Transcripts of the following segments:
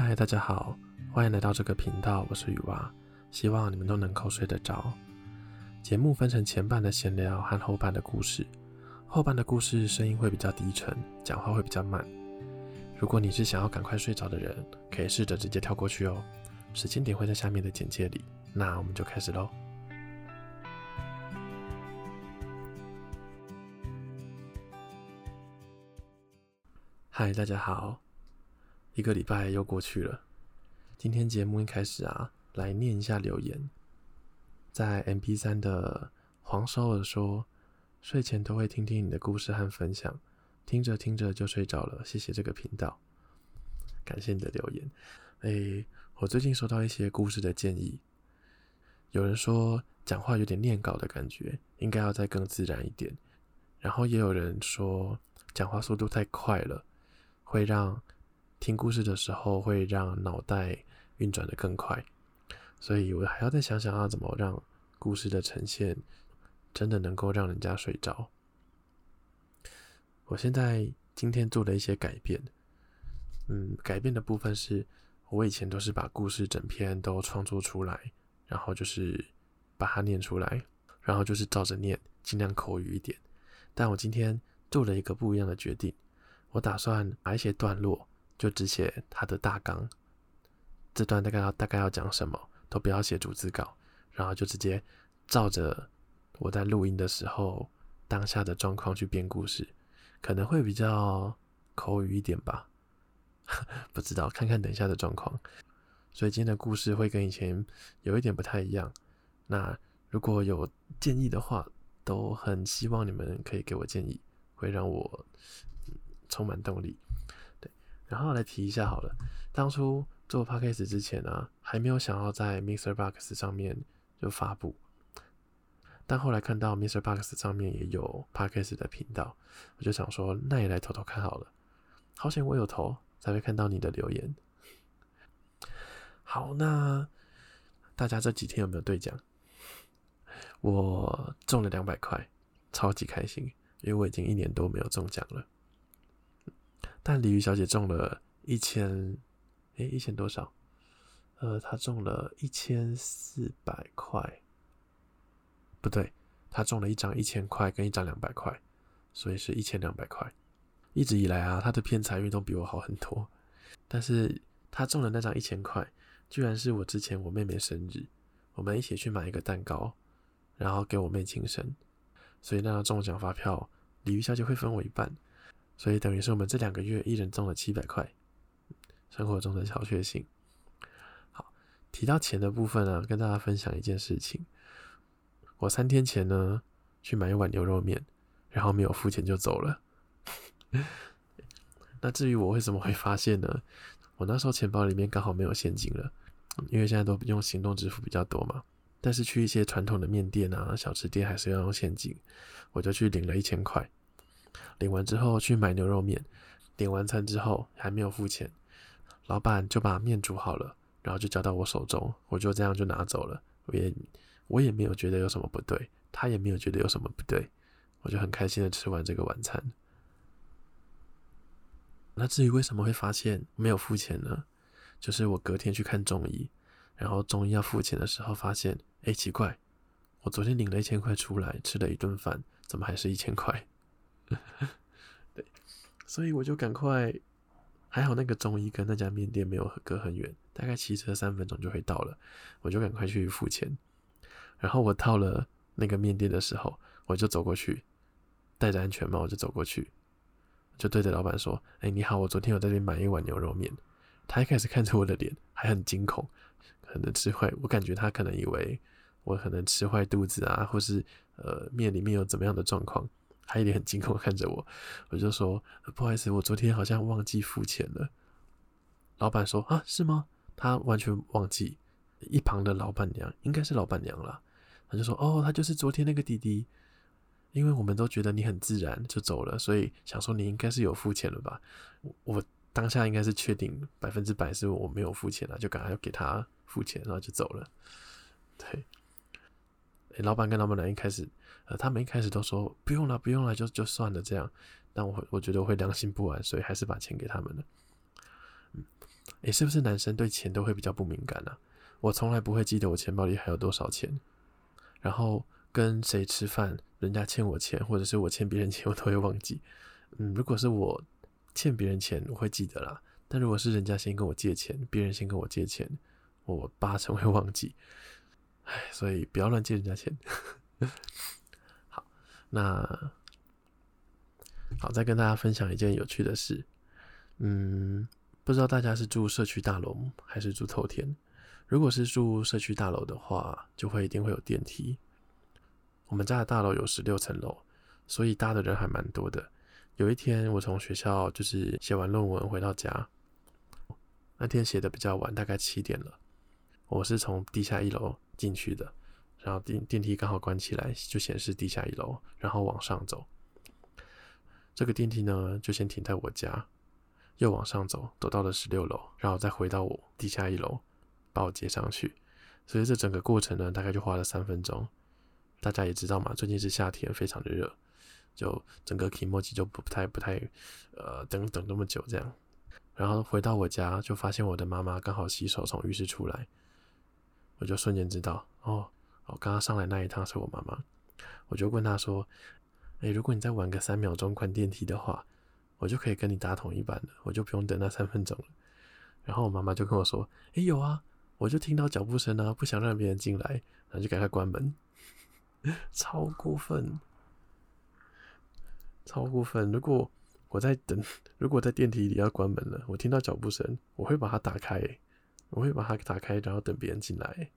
嗨，大家好，欢迎来到这个频道，我是雨蛙，希望你们都能够睡得着。节目分成前半的闲聊和后半的故事，后半的故事声音会比较低沉，讲话会比较慢。如果你是想要赶快睡着的人，可以试着直接跳过去哦，时间点会在下面的简介里。那我们就开始喽。嗨，大家好。一个礼拜又过去了，今天节目一开始啊，来念一下留言。在 MP3 的黄首尔说，睡前都会听听你的故事和分享，听着听着就睡着了。谢谢这个频道，感谢你的留言。诶，我最近收到一些故事的建议，有人说讲话有点念稿的感觉，应该要再更自然一点。然后也有人说讲话速度太快了，会让。听故事的时候会让脑袋运转的更快，所以我还要再想想要怎么让故事的呈现真的能够让人家睡着。我现在今天做了一些改变，嗯，改变的部分是我以前都是把故事整篇都创作出来，然后就是把它念出来，然后就是照着念，尽量口语一点。但我今天做了一个不一样的决定，我打算把一些段落。就只写他的大纲，这段大概要大概要讲什么，都不要写逐字稿，然后就直接照着我在录音的时候当下的状况去编故事，可能会比较口语一点吧，不知道，看看等下的状况。所以今天的故事会跟以前有一点不太一样。那如果有建议的话，都很希望你们可以给我建议，会让我充满动力。然后来提一下好了，当初做 Podcast 之前呢、还没有想要在 Mr. Box 上面就发布，但后来看到 Mr. Box 上面也有 Podcast 的频道，我就想说，那也来投投看好了。好险我有投，才会看到你的留言。好，那大家这几天有没有兑奖？我中了两百块，超级开心，因为我已经一年多没有中奖了。但鲤鱼小姐中了一千，诶，一千多少？呃，她中了一千四百块，不对，她中了一张一千块跟一张两百块，所以是一千两百块。一直以来啊，她的偏财运都比我好很多，但是她中的那张一千块，居然是我之前我妹妹生日，我们一起去买一个蛋糕，然后给我妹庆生，所以那张中奖发票，鲤鱼小姐会分我一半。所以等于是我们这两个月一人中了七百块，生活中的小确幸。好，提到钱的部分呢、跟大家分享一件事情。我三天前呢去买一碗牛肉面，然后没有付钱就走了。那至于我为什么会发现呢？我那时候钱包里面刚好没有现金了，因为现在都用行动支付比较多嘛。但是去一些传统的面店啊、小吃店还是要用现金，我就去领了一千块。领完之后去买牛肉面，点完餐之后还没有付钱，老板就把面煮好了，然后就交到我手中，我就这样就拿走了。我也我也没有觉得有什么不对，他也没有觉得有什么不对，我就很开心的吃完这个晚餐。那至于为什么会发现没有付钱呢？就是我隔天去看中医，然后中医要付钱的时候发现，哎，奇怪，我昨天领了一千块出来吃了一顿饭，怎么还是一千块？对，所以我就赶快，还好那个中医跟那家面店没有隔很远，大概骑车三分钟就会到了，我就赶快去付钱。然后我到了那个面店的时候，我就走过去，戴着安全帽，我就走过去，就对着老板说：“哎，你好，我昨天有在这边买一碗牛肉面。”他一开始看着我的脸还很惊恐，可能吃坏，我感觉他可能以为我可能吃坏肚子啊，或是呃面里面有怎么样的状况。他一脸很惊恐看着我，我就说：“不好意思，我昨天好像忘记付钱了。”老板说：“啊，是吗？”他完全忘记。一旁的老板娘应该是老板娘啦，他就说：“哦，他就是昨天那个弟弟。”因为我们都觉得你很自然就走了，所以想说你应该是有付钱了吧？我当下应该是确定百分之百是我没有付钱了，就赶快给他付钱，然后就走了。对。老板跟老板娘一开始，呃，他们一开始都说不用了，不用了，就就算了这样。但我我觉得我会良心不安，所以还是把钱给他们了。嗯，诶，是不是男生对钱都会比较不敏感啊？我从来不会记得我钱包里还有多少钱，然后跟谁吃饭，人家欠我钱，或者是我欠别人钱，我都会忘记。嗯，如果是我欠别人钱，我会记得啦。但如果是人家先跟我借钱，别人先跟我借钱，我八成会忘记。唉，所以不要乱借人家钱。那好，再跟大家分享一件有趣的事。嗯，不知道大家是住社区大楼还是住透天？如果是住社区大楼的话，就会一定会有电梯。我们家的大楼有十六层楼，所以搭的人还蛮多的。有一天，我从学校就是写完论文回到家，那天写的比较晚，大概七点了。我是从地下一楼进去的，然后电电梯刚好关起来，就显示地下一楼，然后往上走。这个电梯呢，就先停在我家，又往上走，走到了十六楼，然后再回到我地下一楼。把我接上去，所以这整个过程呢，大概就花了三分钟。大家也知道嘛，最近是夏天，非常的热，就整个 k i m o j i 就不太不太，呃，等等那么久这样。然后回到我家，就发现我的妈妈刚好洗手从浴室出来，我就瞬间知道，哦，我刚刚上来那一趟是我妈妈。我就问她说：“哎，如果你再晚个三秒钟关电梯的话，我就可以跟你搭同一班了，我就不用等那三分钟了。”然后我妈妈就跟我说：“哎，有啊。”我就听到脚步声啊，不想让别人进来，然后就赶快关门，超过分，超过分！如果我在等，如果在电梯里要关门了，我听到脚步声，我会把它打开，我会把它打开，然后等别人进来。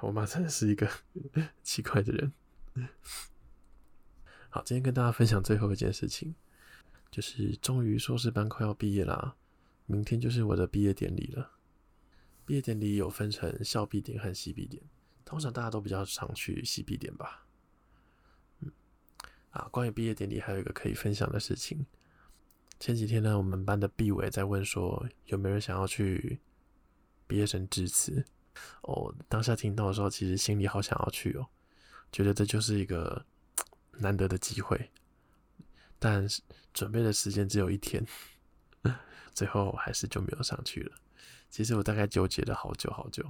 我妈真的是一个 奇怪的人。好，今天跟大家分享最后一件事情，就是终于硕士班快要毕业啦，明天就是我的毕业典礼了。毕业典礼有分成校毕典和系毕典，通常大家都比较常去系毕典吧。嗯，啊，关于毕业典礼还有一个可以分享的事情。前几天呢，我们班的毕委在问说，有没有人想要去毕业生致辞？哦，当下听到的时候，其实心里好想要去哦，觉得这就是一个难得的机会，但是准备的时间只有一天，最后还是就没有上去了。其实我大概纠结了好久好久，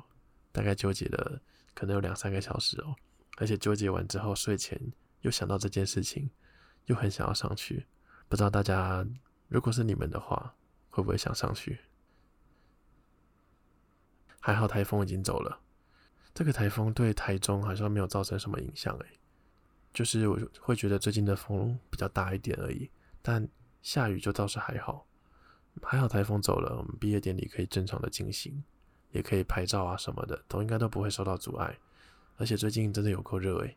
大概纠结了可能有两三个小时哦，而且纠结完之后睡前又想到这件事情，又很想要上去。不知道大家如果是你们的话，会不会想上去？还好台风已经走了，这个台风对台中好像没有造成什么影响诶，就是我会觉得最近的风比较大一点而已，但下雨就倒是还好。还好台风走了，我们毕业典礼可以正常的进行，也可以拍照啊什么的，都应该都不会受到阻碍。而且最近真的有够热诶，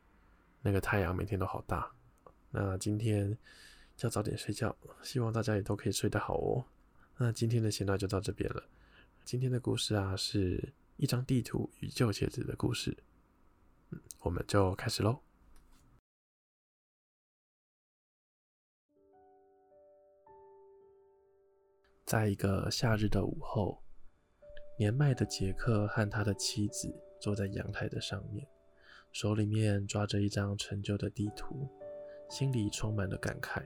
那个太阳每天都好大。那今天要早点睡觉，希望大家也都可以睡得好哦。那今天的闲聊就到这边了。今天的故事啊，是一张地图与旧鞋子的故事。嗯，我们就开始喽。在一个夏日的午后，年迈的杰克和他的妻子坐在阳台的上面，手里面抓着一张陈旧的地图，心里充满了感慨。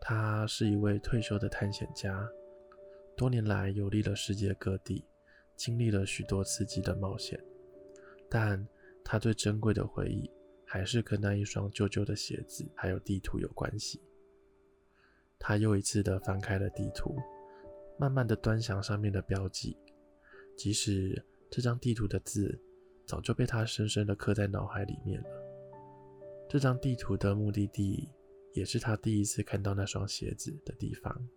他是一位退休的探险家，多年来游历了世界各地，经历了许多刺激的冒险，但他最珍贵的回忆还是跟那一双旧旧的鞋子还有地图有关系。他又一次的翻开了地图，慢慢的端详上面的标记，即使这张地图的字早就被他深深的刻在脑海里面了。这张地图的目的地，也是他第一次看到那双鞋子的地方。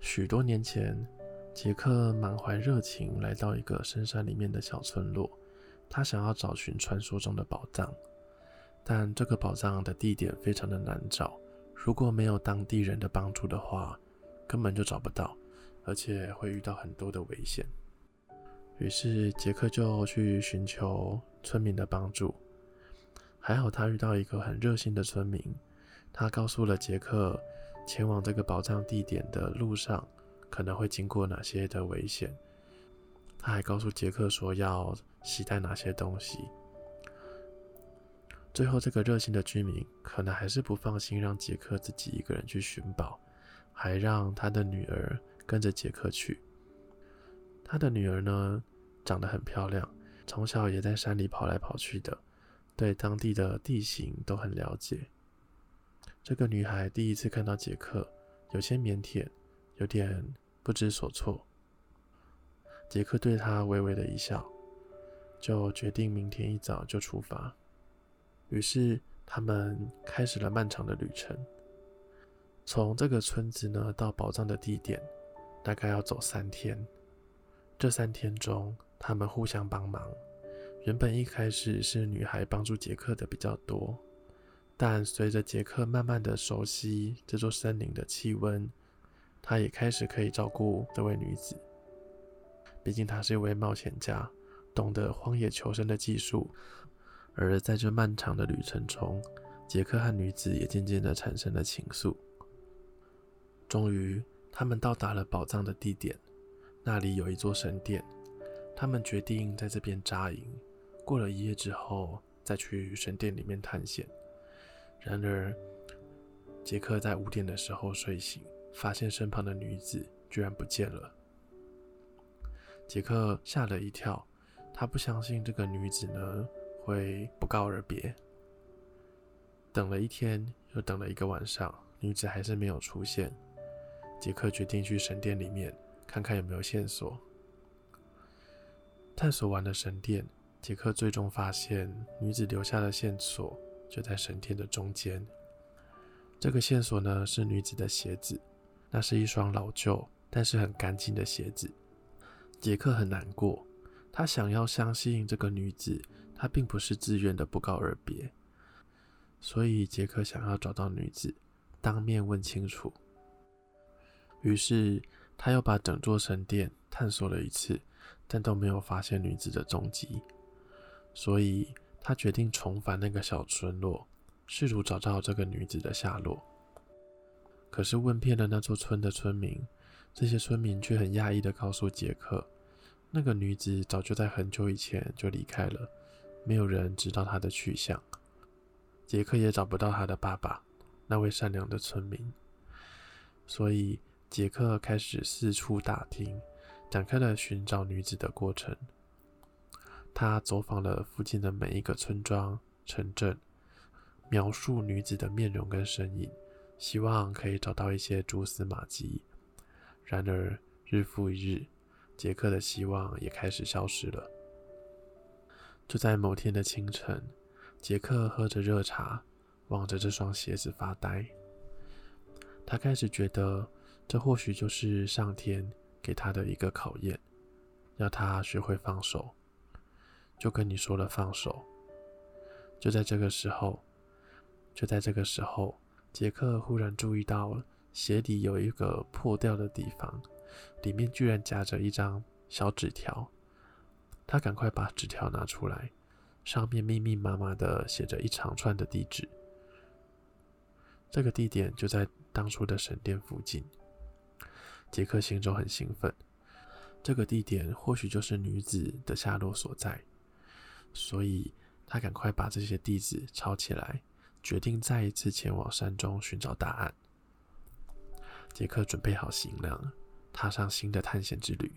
许多年前，杰克满怀热情来到一个深山里面的小村落，他想要找寻传说中的宝藏，但这个宝藏的地点非常的难找。如果没有当地人的帮助的话，根本就找不到，而且会遇到很多的危险。于是杰克就去寻求村民的帮助。还好他遇到一个很热心的村民，他告诉了杰克前往这个宝藏地点的路上可能会经过哪些的危险。他还告诉杰克说要携带哪些东西。最后，这个热心的居民可能还是不放心让杰克自己一个人去寻宝，还让他的女儿跟着杰克去。他的女儿呢，长得很漂亮，从小也在山里跑来跑去的，对当地的地形都很了解。这个女孩第一次看到杰克，有些腼腆，有点不知所措。杰克对她微微的一笑，就决定明天一早就出发。于是他们开始了漫长的旅程。从这个村子呢，到宝藏的地点，大概要走三天。这三天中，他们互相帮忙。原本一开始是女孩帮助杰克的比较多，但随着杰克慢慢的熟悉这座森林的气温，他也开始可以照顾这位女子。毕竟他是一位冒险家，懂得荒野求生的技术。而在这漫长的旅程中，杰克和女子也渐渐的产生了情愫。终于，他们到达了宝藏的地点。那里有一座神殿，他们决定在这边扎营。过了一夜之后，再去神殿里面探险。然而，杰克在五点的时候睡醒，发现身旁的女子居然不见了。杰克吓了一跳，他不相信这个女子呢会不告而别。等了一天，又等了一个晚上，女子还是没有出现。杰克决定去神殿里面。看看有没有线索。探索完了神殿，杰克最终发现女子留下的线索就在神殿的中间。这个线索呢，是女子的鞋子，那是一双老旧但是很干净的鞋子。杰克很难过，他想要相信这个女子，她并不是自愿的不告而别。所以杰克想要找到女子，当面问清楚。于是。他又把整座神殿探索了一次，但都没有发现女子的踪迹，所以他决定重返那个小村落，试图找到这个女子的下落。可是问遍了那座村的村民，这些村民却很讶异地告诉杰克，那个女子早就在很久以前就离开了，没有人知道她的去向。杰克也找不到他的爸爸，那位善良的村民，所以。杰克开始四处打听，展开了寻找女子的过程。他走访了附近的每一个村庄、城镇，描述女子的面容跟身影，希望可以找到一些蛛丝马迹。然而，日复一日，杰克的希望也开始消失了。就在某天的清晨，杰克喝着热茶，望着这双鞋子发呆。他开始觉得。这或许就是上天给他的一个考验，要他学会放手。就跟你说了放手。就在这个时候，就在这个时候，杰克忽然注意到鞋底有一个破掉的地方，里面居然夹着一张小纸条。他赶快把纸条拿出来，上面密密麻麻的写着一长串的地址。这个地点就在当初的神殿附近。杰克心中很兴奋，这个地点或许就是女子的下落所在，所以他赶快把这些地址抄起来，决定再一次前往山中寻找答案。杰克准备好行囊，踏上新的探险之旅，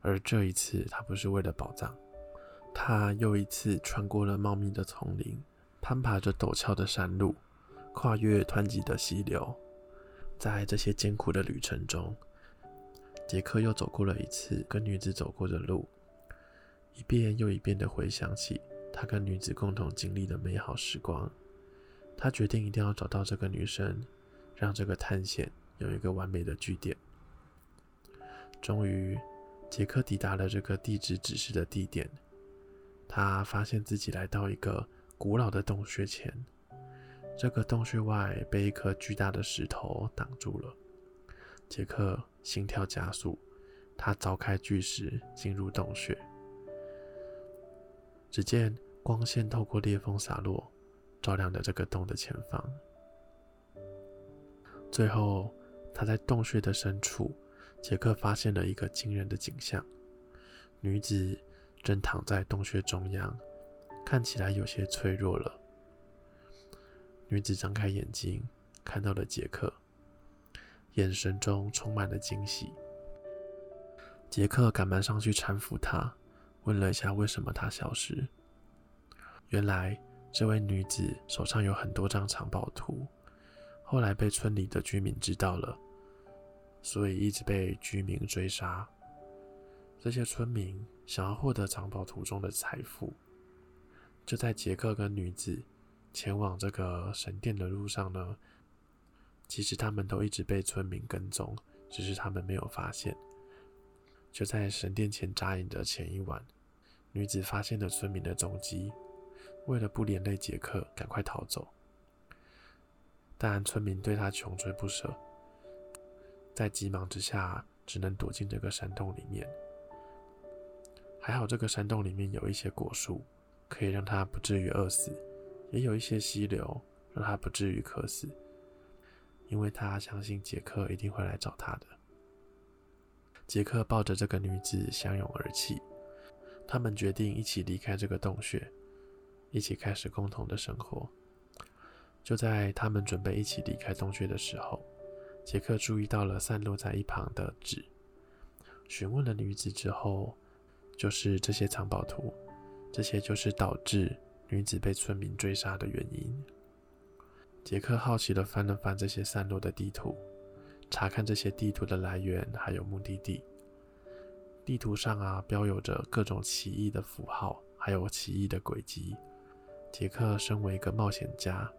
而这一次他不是为了宝藏，他又一次穿过了茂密的丛林，攀爬着陡峭的山路，跨越湍急的溪流，在这些艰苦的旅程中。杰克又走过了一次跟女子走过的路，一遍又一遍地回想起他跟女子共同经历的美好时光。他决定一定要找到这个女生，让这个探险有一个完美的句点。终于，杰克抵达了这个地址指示的地点。他发现自己来到一个古老的洞穴前，这个洞穴外被一颗巨大的石头挡住了。杰克心跳加速，他凿开巨石进入洞穴。只见光线透过裂缝洒落，照亮了这个洞的前方。最后，他在洞穴的深处，杰克发现了一个惊人的景象：女子正躺在洞穴中央，看起来有些脆弱了。女子张开眼睛，看到了杰克。眼神中充满了惊喜。杰克赶忙上去搀扶她，问了一下为什么她消失。原来这位女子手上有很多张藏宝图，后来被村里的居民知道了，所以一直被居民追杀。这些村民想要获得藏宝图中的财富，就在杰克跟女子前往这个神殿的路上呢，其实他们都一直被村民跟踪，只是他们没有发现。就在神殿前扎营的前一晚，女子发现了村民的踪迹，为了不连累杰克，赶快逃走。但村民对她穷追不舍，在急忙之下，只能躲进这个山洞里面。还好这个山洞里面有一些果树，可以让她不至于饿死，也有一些溪流，让她不至于渴死，因为她相信杰克一定会来找她的。杰克抱着这个女子相拥而泣，他们决定一起离开这个洞穴，一起开始共同的生活。就在他们准备一起离开洞穴的时候，杰克注意到了散落在一旁的纸，询问了女子之后，就是这些藏宝图，这些就是导致女子被村民追杀的原因。杰克好奇地翻了翻这些散落的地图。查看这些地图的来源，还有目的地。地图上啊，标有着各种奇异的符号，还有奇异的轨迹。杰克身为一个冒险家，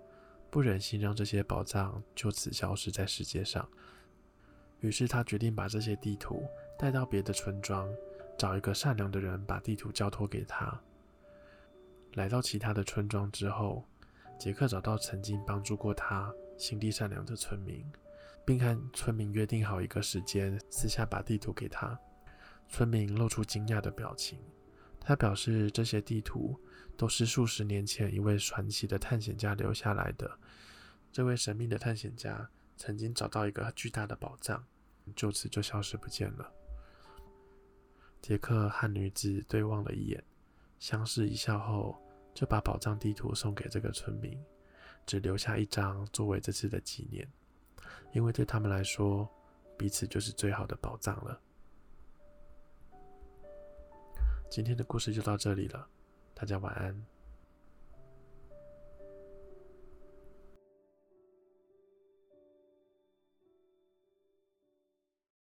不忍心让这些宝藏就此消失在世界上，于是他决定把这些地图带到别的村庄，找一个善良的人把地图交托给他。来到其他的村庄之后，杰克找到曾经帮助过他、心地善良的村民。并和村民约定好一个时间，私下把地图给他。村民露出惊讶的表情，他表示这些地图都是数十年前一位传奇的探险家留下来的。这位神秘的探险家曾经找到一个巨大的宝藏，就此就消失不见了。杰克和女子对望了一眼，相视一笑后，就把宝藏地图送给这个村民，只留下一张作为这次的纪念。因为对他们来说，彼此就是最好的宝藏了。今天的故事就到这里了，大家晚安。